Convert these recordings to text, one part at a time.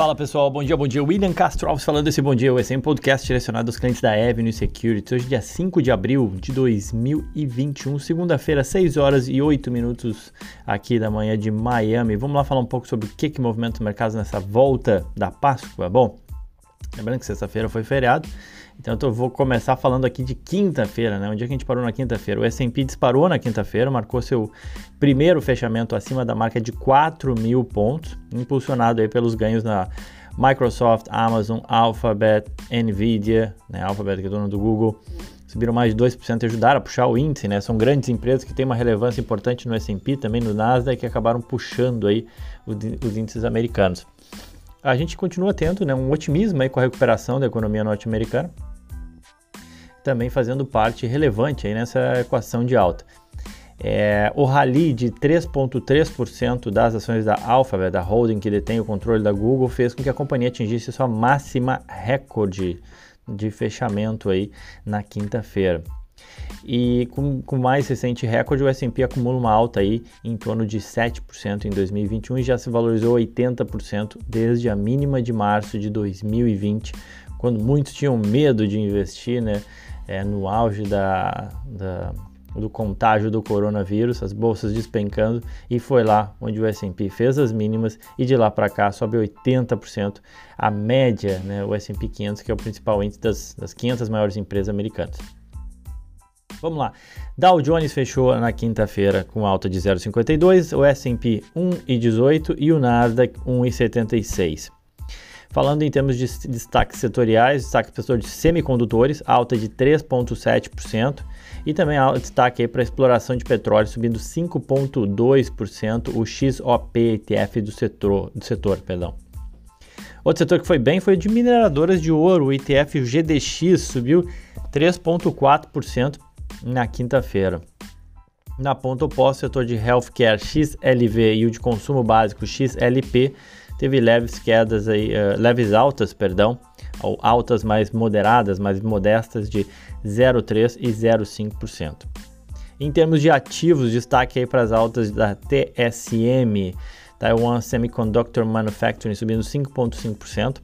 Fala pessoal, bom dia, bom dia. William Castro Alves falando esse bom dia. É um podcast direcionado aos clientes da Avenue Security. Hoje, dia 5 de abril de 2021, segunda-feira, 6 horas e 8 minutos aqui da manhã de Miami. Vamos lá falar um pouco sobre o que, que movimenta o mercado nessa volta da Páscoa. Bom, lembrando que sexta-feira foi feriado. Então eu vou começar falando aqui de quinta-feira, né? Onde é que a gente parou na quinta-feira? O S&P disparou na quinta-feira, marcou seu primeiro fechamento acima da marca de 4 mil pontos, impulsionado aí pelos ganhos na Microsoft, Amazon, Alphabet, Nvidia, né? Alphabet que é dona do Google, subiram mais de 2% e ajudaram a puxar o índice, né? São grandes empresas que têm uma relevância importante no S&P, também no Nasdaq, que acabaram puxando aí os índices americanos. A gente continua tendo né, um otimismo aí com a recuperação da economia norte-americana, também fazendo parte relevante aí nessa equação de alta. É, o rally de 3,3% das ações da Alphabet, da holding que detém o controle da Google, fez com que a companhia atingisse sua máxima recorde de fechamento aí na quinta-feira. E com, com mais recente recorde, o S&P acumula uma alta aí em torno de 7% em 2021 e já se valorizou 80% desde a mínima de março de 2020, quando muitos tinham medo de investir, né? É, no auge da, da, do contágio do coronavírus, as bolsas despencando, e foi lá onde o S&P fez as mínimas e de lá para cá sobe 80%, a média, né, o S&P 500, que é o principal índice das, das 500 maiores empresas americanas. Vamos lá. Dow Jones fechou na quinta-feira com alta de 0,52, o S&P 1,18 e o Nasdaq 1,76. Falando em termos de destaques setoriais, destaque setor de semicondutores, alta de 3,7%, e também destaque para a exploração de petróleo, subindo 5,2%, o XOP ETF do setor. Do setor perdão. Outro setor que foi bem foi o de mineradoras de ouro, o ETF GDX subiu 3,4% na quinta-feira. Na ponta oposta, o setor de healthcare XLV e o de consumo básico XLP teve leves quedas aí, uh, leves altas, perdão, ou altas mais moderadas, mais modestas de 0,3 e 0,5%. Em termos de ativos, destaque aí para as altas da TSM, Taiwan Semiconductor Manufacturing subindo 5,5%,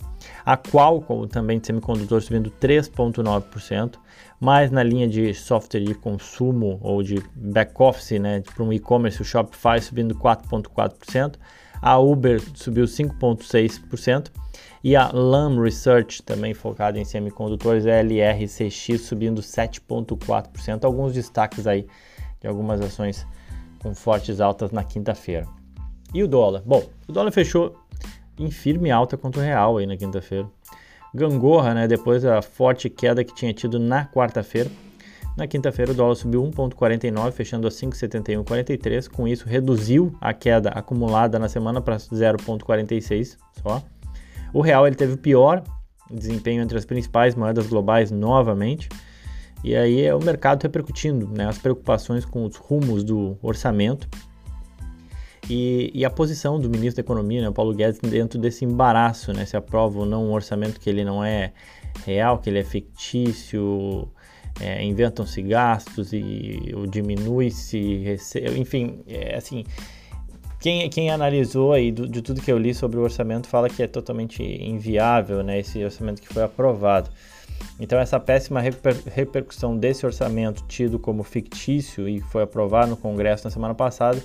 a Qualcomm também de semicondutor subindo 3,9%, mais na linha de software de consumo ou de back-office, né, para um e-commerce, o Shopify subindo 4,4%, a Uber subiu 5,6% e a Lam Research, também focada em semicondutores, LRCX, subindo 7,4%. Alguns destaques aí de algumas ações com fortes altas na quinta-feira. E o dólar? Bom, o dólar fechou em firme alta contra o real aí na quinta-feira. Gangorra, né, depois da forte queda que tinha tido na quarta-feira, na quinta-feira, o dólar subiu 1,49, fechando a 5,7143. Com isso, reduziu a queda acumulada na semana para 0,46 só. O real ele teve o pior desempenho entre as principais moedas globais novamente. E aí é o mercado repercutindo né, as preocupações com os rumos do orçamento e, e, a posição do ministro da Economia, né, Paulo Guedes, dentro desse embaraço, né, se aprova ou não um orçamento que ele não é real, que ele é fictício, é, inventam-se gastos e diminui-se, enfim, é, assim, quem, quem analisou aí do, de tudo que eu li sobre o orçamento fala que é totalmente inviável, né, esse orçamento que foi aprovado. Então essa péssima reper, repercussão desse orçamento tido como fictício e foi aprovado no Congresso na semana passada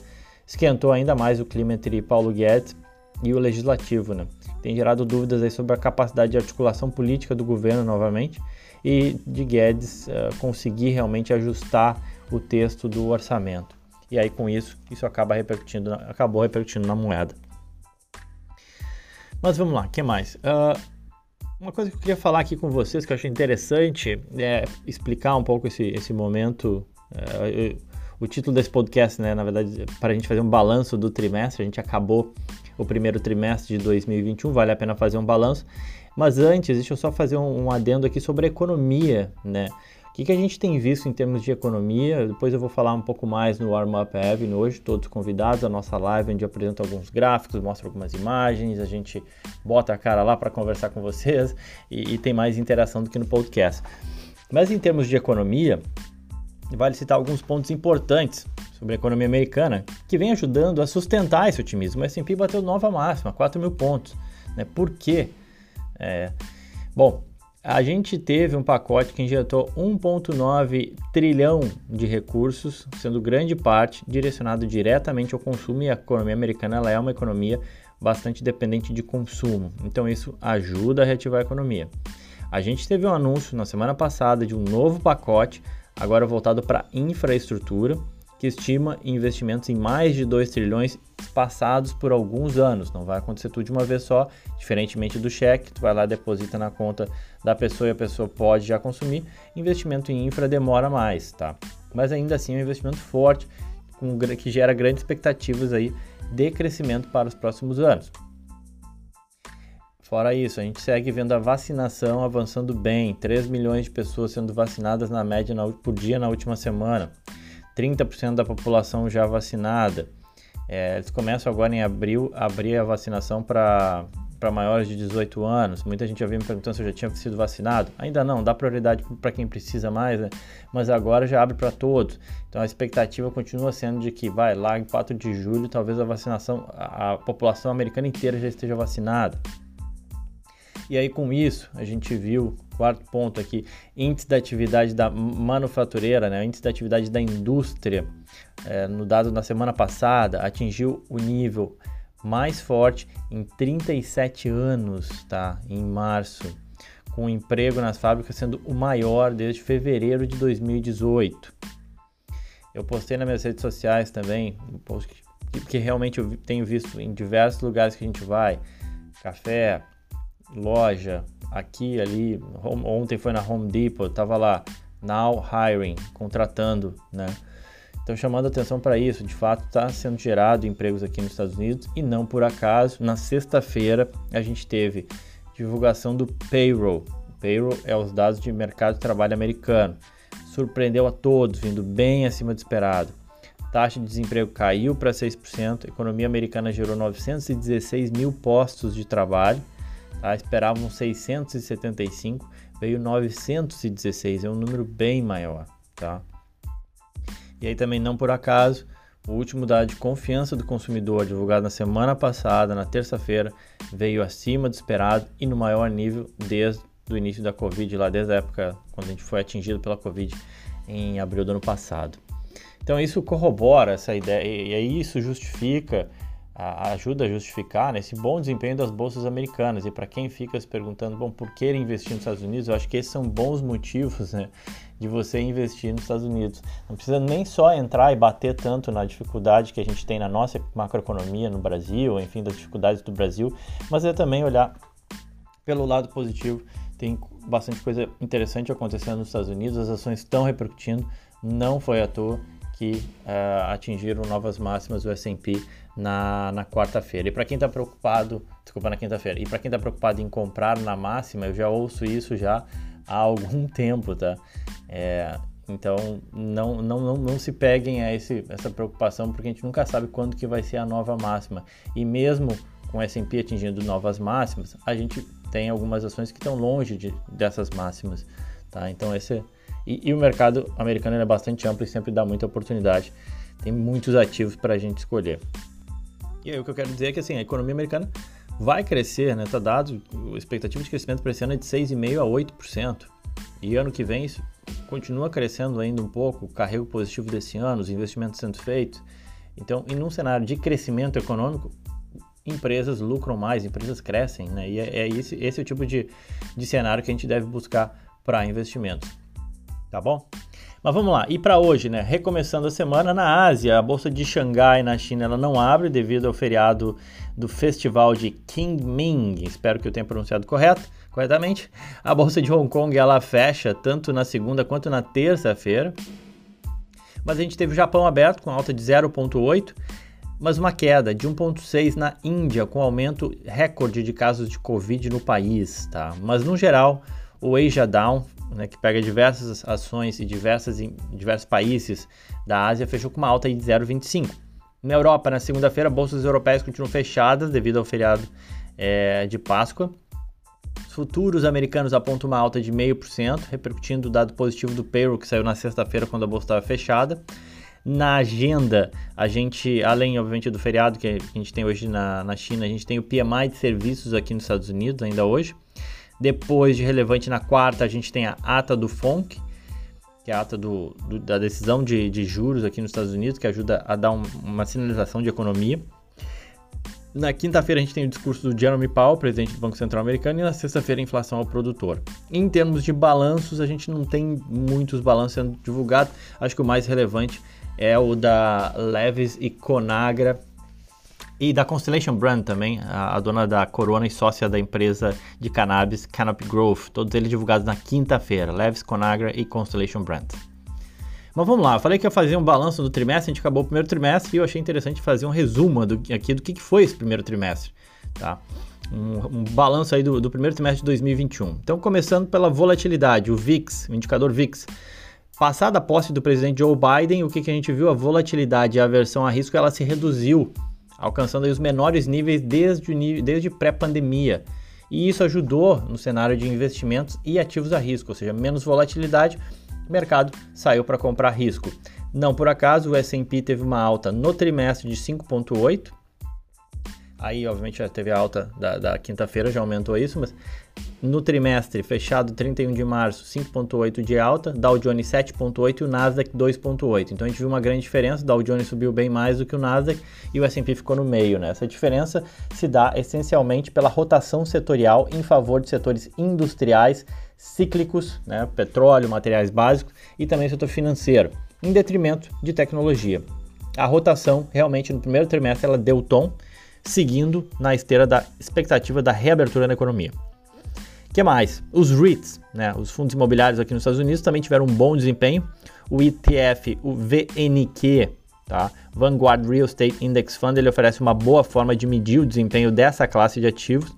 esquentou ainda mais o clima entre Paulo Guedes e o legislativo, né? Tem gerado dúvidas aí sobre a capacidade de articulação política do governo novamente e de Guedes uh, conseguir realmente ajustar o texto do orçamento. E aí com isso, isso acaba repercutindo, acabou repercutindo na moeda. Mas vamos lá, o que mais? Uh, uma coisa que eu queria falar aqui com vocês que eu achei interessante é explicar um pouco esse, esse momento. Uh, o título desse podcast, né, na verdade, para a gente fazer um balanço do trimestre. A gente acabou o primeiro trimestre de 2021, vale a pena fazer um balanço. Mas antes, deixa eu só fazer um, um adendo aqui sobre a economia, né? O que, que, a gente tem visto em termos de economia? Depois eu vou falar um pouco mais no Warm Up Avenue hoje, todos convidados à nossa live, onde eu apresento alguns gráficos, mostro algumas imagens, a gente bota a cara lá para conversar com vocês e, e, tem mais interação do que no podcast. Mas em termos de economia, vale citar alguns pontos importantes sobre a economia americana que vem ajudando a sustentar esse otimismo. O S&P bateu nova máxima, 4 mil pontos Né? Por quê? É, bom, a gente teve um pacote que injetou 1,9 trilhão de recursos, sendo grande parte direcionado diretamente ao consumo e a economia americana ela é uma economia bastante dependente de consumo. Então isso ajuda a reativar a economia. A gente teve um anúncio na semana passada de um novo pacote, agora voltado para infraestrutura, que estima investimentos em mais de 2 trilhões passados por alguns anos. Não vai acontecer tudo de uma vez só, diferentemente do cheque, tu vai lá deposita na conta da pessoa e a pessoa pode já consumir. Investimento em infra demora mais, tá? Mas ainda assim é um investimento forte, com, que gera grandes expectativas aí de crescimento para os próximos anos. Fora isso, a gente segue vendo a vacinação avançando bem, 3 milhões de pessoas sendo vacinadas na média por dia na última semana. 30% da população já vacinada. É, eles começam agora em abril a abrir a vacinação para maiores de 18 anos. Muita gente já veio me perguntando se eu já tinha sido vacinado. Ainda não, dá prioridade para quem precisa mais, né? mas agora já abre para todos. Então a expectativa continua sendo de que vai lá em 4 de julho, talvez a vacinação, a, a população americana inteira já esteja vacinada. E aí com isso a gente viu, quarto ponto aqui, índice da atividade da manufatureira, né, índice da atividade da indústria, é, no dado na semana passada, atingiu o nível mais forte em 37 anos, tá? Em março, com o emprego nas fábricas sendo o maior desde fevereiro de 2018. Eu postei nas minhas redes sociais também, um post que, que realmente eu tenho visto em diversos lugares que a gente vai, café, loja, aqui, ali. Ontem foi na Home Depot, tava lá, now hiring, contratando, né? Então, chamando atenção para isso, de fato, está sendo gerado empregos aqui nos Estados Unidos e não por acaso. Na sexta-feira, a gente teve divulgação do payroll. O payroll é os dados de mercado de trabalho americano. Surpreendeu a todos, vindo bem acima do esperado. Taxa de desemprego caiu para 6%, a economia americana gerou 916 mil postos de trabalho Tá? Esperavam 675, veio 916, é um número bem maior. Tá? E aí também não por acaso, o último dado de confiança do consumidor divulgado na semana passada, na terça-feira, veio acima do esperado e no maior nível desde o início da Covid, lá desde a época quando a gente foi atingido pela Covid em abril do ano passado. Então isso corrobora essa ideia e isso justifica ajuda a justificar né, esse bom desempenho das bolsas americanas. E para quem fica se perguntando, bom, por que investir nos Estados Unidos? Eu acho que esses são bons motivos né, de você investir nos Estados Unidos. Não precisa nem só entrar e bater tanto na dificuldade que a gente tem na nossa macroeconomia no Brasil, enfim, das dificuldades do Brasil, mas é também olhar pelo lado positivo. Tem bastante coisa interessante acontecendo nos Estados Unidos, as ações estão repercutindo, não foi à toa que uh, atingiram novas máximas do S&P na, na quarta-feira. E para quem está preocupado, desculpa, na quinta-feira. E para quem está preocupado em comprar na máxima, eu já ouço isso já há algum tempo, tá? É, então não, não, não, não se peguem a esse, essa preocupação porque a gente nunca sabe quando que vai ser a nova máxima. E mesmo com o S&P atingindo novas máximas, a gente tem algumas ações que estão longe de, dessas máximas, tá? Então esse e, e o mercado americano é bastante amplo e sempre dá muita oportunidade. Tem muitos ativos para a gente escolher. E aí o que eu quero dizer é que assim, a economia americana vai crescer, né? Tá dado, a expectativa de crescimento para esse ano é de 6,5% a 8%. E ano que vem isso continua crescendo ainda um pouco, o carrego positivo desse ano, os investimentos sendo feitos. Então, em um cenário de crescimento econômico, empresas lucram mais, empresas crescem, né? E é, é esse, esse é o tipo de, de cenário que a gente deve buscar para investimentos tá bom? Mas vamos lá, e para hoje, né? Recomeçando a semana na Ásia, a bolsa de Xangai na China ela não abre devido ao feriado do festival de Qingming. Espero que eu tenha pronunciado correto, corretamente. A bolsa de Hong Kong ela fecha tanto na segunda quanto na terça-feira. Mas a gente teve o Japão aberto com alta de 0,8, mas uma queda de 1,6 na Índia com aumento recorde de casos de Covid no país, tá? Mas no geral, o Asia Down né, que pega diversas ações e diversas, diversos países da Ásia, fechou com uma alta de 0,25. Na Europa, na segunda-feira, bolsas europeias continuam fechadas devido ao feriado é, de Páscoa. Os futuros americanos apontam uma alta de 0,5%, repercutindo o dado positivo do payroll que saiu na sexta-feira quando a bolsa estava fechada. Na agenda, a gente, além obviamente do feriado que a gente tem hoje na, na China, a gente tem o PMI de serviços aqui nos Estados Unidos ainda hoje. Depois de relevante na quarta, a gente tem a ata do FONC, que é a ata do, do, da decisão de, de, juros aqui nos Estados Unidos, que ajuda a dar um, uma sinalização de economia. Na quinta-feira a gente tem o discurso do Jeremy Powell, presidente do Banco Central Americano, e na sexta-feira inflação ao produtor. Em termos de balanços, a gente não tem muitos balanços sendo divulgados. Acho que o mais relevante é o da Levis e Conagra e da Constellation Brand também, a, a, dona da Corona e sócia da empresa de cannabis Canopy Growth. Todos eles divulgados na quinta-feira, Levis, Conagra e Constellation Brand. Mas vamos lá, eu falei que ia fazer um balanço do trimestre, a gente acabou o primeiro trimestre e eu achei interessante fazer um resumo do, aqui do que, que foi esse primeiro trimestre, tá? Um, um balanço aí do, do, primeiro trimestre de 2021. Então, começando pela volatilidade, o VIX, o indicador VIX. Passada a posse do presidente Joe Biden, o que, que a gente viu? A volatilidade e a aversão a risco, ela se reduziu, alcançando os menores níveis desde, desde pré-pandemia. E isso ajudou no cenário de investimentos e ativos a risco, ou seja, menos volatilidade, o mercado saiu para comprar risco. Não por acaso, o S&P teve uma alta no trimestre de 5,8%. Aí, obviamente, já teve a alta da, da quinta-feira, já aumentou isso, mas no trimestre fechado 31 de março, 5,8 de alta, Dow Jones 7,8 e o Nasdaq 2,8. Então a gente viu uma grande diferença, Dow Jones subiu bem mais do que o Nasdaq e o S&P ficou no meio. Né? Essa diferença se dá essencialmente pela rotação setorial em favor de setores industriais cíclicos, né, petróleo, materiais básicos e também setor financeiro, em detrimento de tecnologia. A rotação realmente no primeiro trimestre ela deu tom, seguindo na esteira da expectativa da reabertura da economia. O que mais? Os REITs, né, os fundos imobiliários aqui nos Estados Unidos também tiveram um bom desempenho. O ETF, o VNQ, tá? Vanguard Real Estate Index Fund, ele oferece uma boa forma de medir o desempenho dessa classe de ativos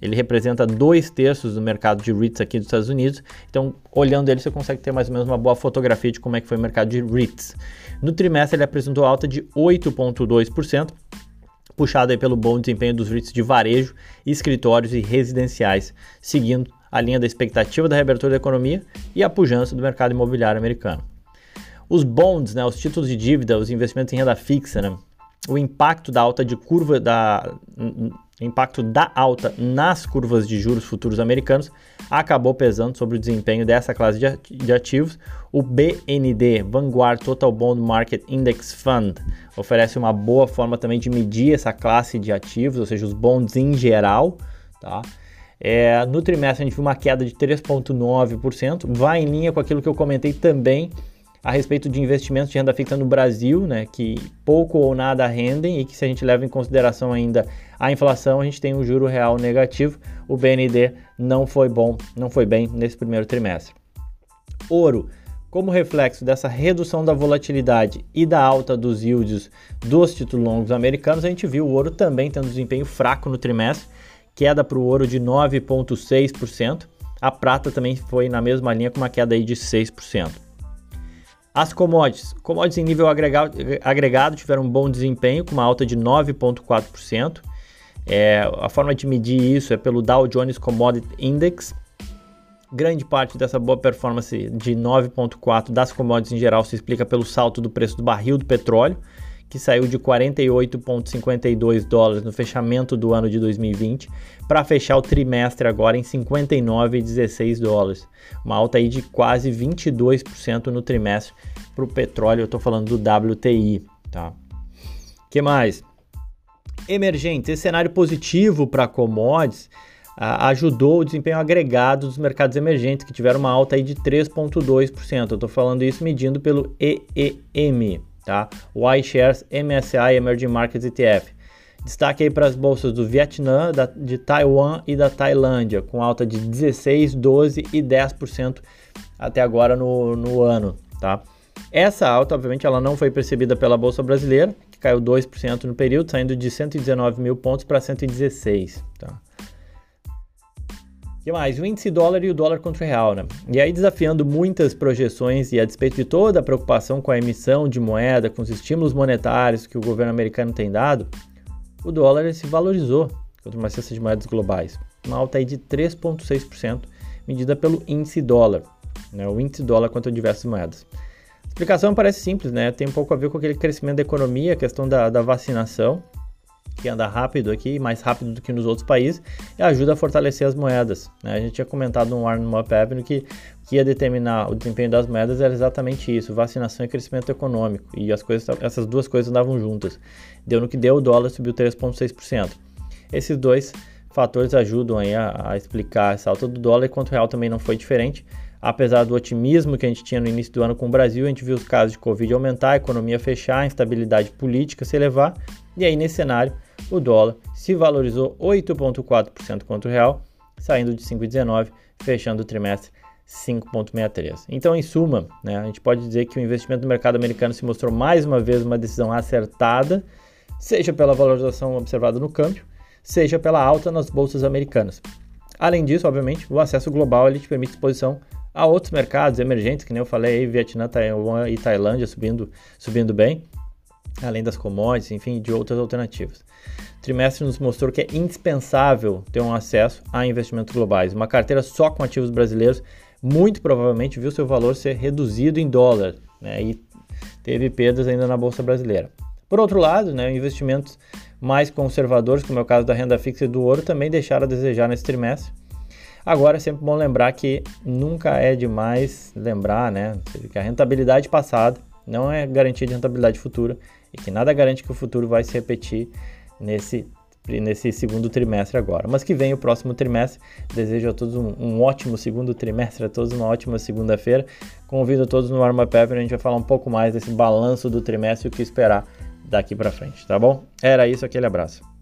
ele representa dois terços do mercado de REITs aqui dos Estados Unidos. Então, olhando ele, você consegue ter mais ou menos uma boa fotografia de como é que foi o mercado de REITs. No trimestre, ele apresentou alta de 8,2%, puxado aí pelo bom desempenho dos REITs de varejo, escritórios e residenciais, seguindo a linha da expectativa da reabertura da economia e a pujança do mercado imobiliário americano. Os bonds, né, os títulos de dívida, os investimentos em renda fixa, né, o impacto da alta de curva da impacto da alta nas curvas de juros futuros americanos acabou pesando sobre o desempenho dessa classe de ativos. O BND, Vanguard Total Bond Market Index Fund, oferece uma boa forma também de medir essa classe de ativos, ou seja, os bonds em geral. Tá? É, no trimestre a gente viu uma queda de 3,9%, vai em linha com aquilo que eu comentei também a respeito de investimentos de renda fixa no Brasil, né, que pouco ou nada rendem e que se a gente leva em consideração ainda a inflação, a gente tem um juro real negativo. O BND não foi bom, não foi bem nesse primeiro trimestre. Ouro, como reflexo dessa redução da volatilidade e da alta dos yields dos títulos longos americanos, a gente viu o ouro também tendo desempenho fraco no trimestre, queda para o ouro de 9,6%. A prata também foi na mesma linha com uma queda aí de 6%. As commodities. Commodities em nível agregado, tiveram um bom desempenho, com uma alta de 9,4%. É, a forma de medir isso é pelo Dow Jones Commodity Index. Grande parte dessa boa performance de 9,4% das commodities em geral se explica pelo salto do preço do barril do petróleo, que saiu de 48,52 dólares no fechamento do ano de 2020 para fechar o trimestre agora em 59,16 dólares, uma alta aí de quase 22% no trimestre para o petróleo. Eu estou falando do WTI, tá? Que mais? Emergentes, esse cenário positivo para commodities ajudou o desempenho agregado dos mercados emergentes, que tiveram uma alta aí de 3,2%. Eu estou falando isso medindo pelo EEM, tá? O iShares MSCI Emerging Markets ETF. Destaque aí para as bolsas do Vietnã, da, de Taiwan e da Tailândia, com alta de 16, 12 e 10% até agora no, no ano, tá? Essa alta, obviamente, ela não foi percebida pela bolsa brasileira, que caiu 2% no período, saindo de 119 mil pontos para 116, tá? Que mais? O índice dólar e o dólar contra o real, né? E aí desafiando muitas projeções e a despeito de toda a preocupação com a emissão de moeda, com os estímulos monetários que o governo americano tem dado, o dólar se valorizou contra uma cesta de moedas globais. Uma alta aí de 3,6%, medida pelo índice dólar, né? o índice dólar contra diversas moedas. A explicação parece simples, né? Tem um pouco a ver com aquele crescimento da economia, a questão da, da vacinação, que anda rápido aqui, mais rápido do que nos outros países, e ajuda a fortalecer as moedas. Né? A gente tinha comentado no Warren Up Avenue que, que ia determinar o desempenho das moedas era exatamente isso, vacinação e crescimento econômico, e as coisas, essas duas coisas andavam juntas. Deu no que deu, o dólar subiu 3,6%. Esses dois fatores ajudam aí a, a explicar essa alta do dólar, enquanto o real também não foi diferente. Apesar do otimismo que a gente tinha no início do ano com o Brasil, a gente viu os casos de Covid aumentar, a economia fechar, a instabilidade política se elevar, e aí nesse cenário o dólar se valorizou 8,4% contra o real, saindo de 5,19, fechando o trimestre 5,63. Então, em suma, né, a gente pode dizer que o investimento no mercado americano se mostrou mais uma vez uma decisão acertada, seja pela valorização observada no câmbio, seja pela alta nas bolsas americanas. Além disso, obviamente, o acesso global ele te permite exposição a outros mercados emergentes, que nem eu falei, Vietnã, Taiwan e Tailândia subindo, subindo bem, além das commodities, enfim, de outras alternativas. O trimestre nos mostrou que é indispensável ter um acesso a investimentos globais. Uma carteira só com ativos brasileiros muito provavelmente viu seu valor ser reduzido em dólar né, e teve perdas ainda na bolsa brasileira. Por outro lado, né, investimentos mais conservadores, como é o caso da renda fixa e do ouro, também deixaram a desejar nesse trimestre. Agora é sempre bom lembrar que nunca é demais lembrar né, que a rentabilidade passada não é garantia de rentabilidade futura e que nada garante que o futuro vai se repetir nesse, nesse segundo trimestre agora. Mas que vem o próximo trimestre. Desejo a todos um, um ótimo segundo trimestre, a todos uma ótima segunda-feira. Convido todos no Arma Pepper, a gente vai falar um pouco mais desse balanço do trimestre e o que esperar daqui para frente, tá bom? Era isso, aquele abraço.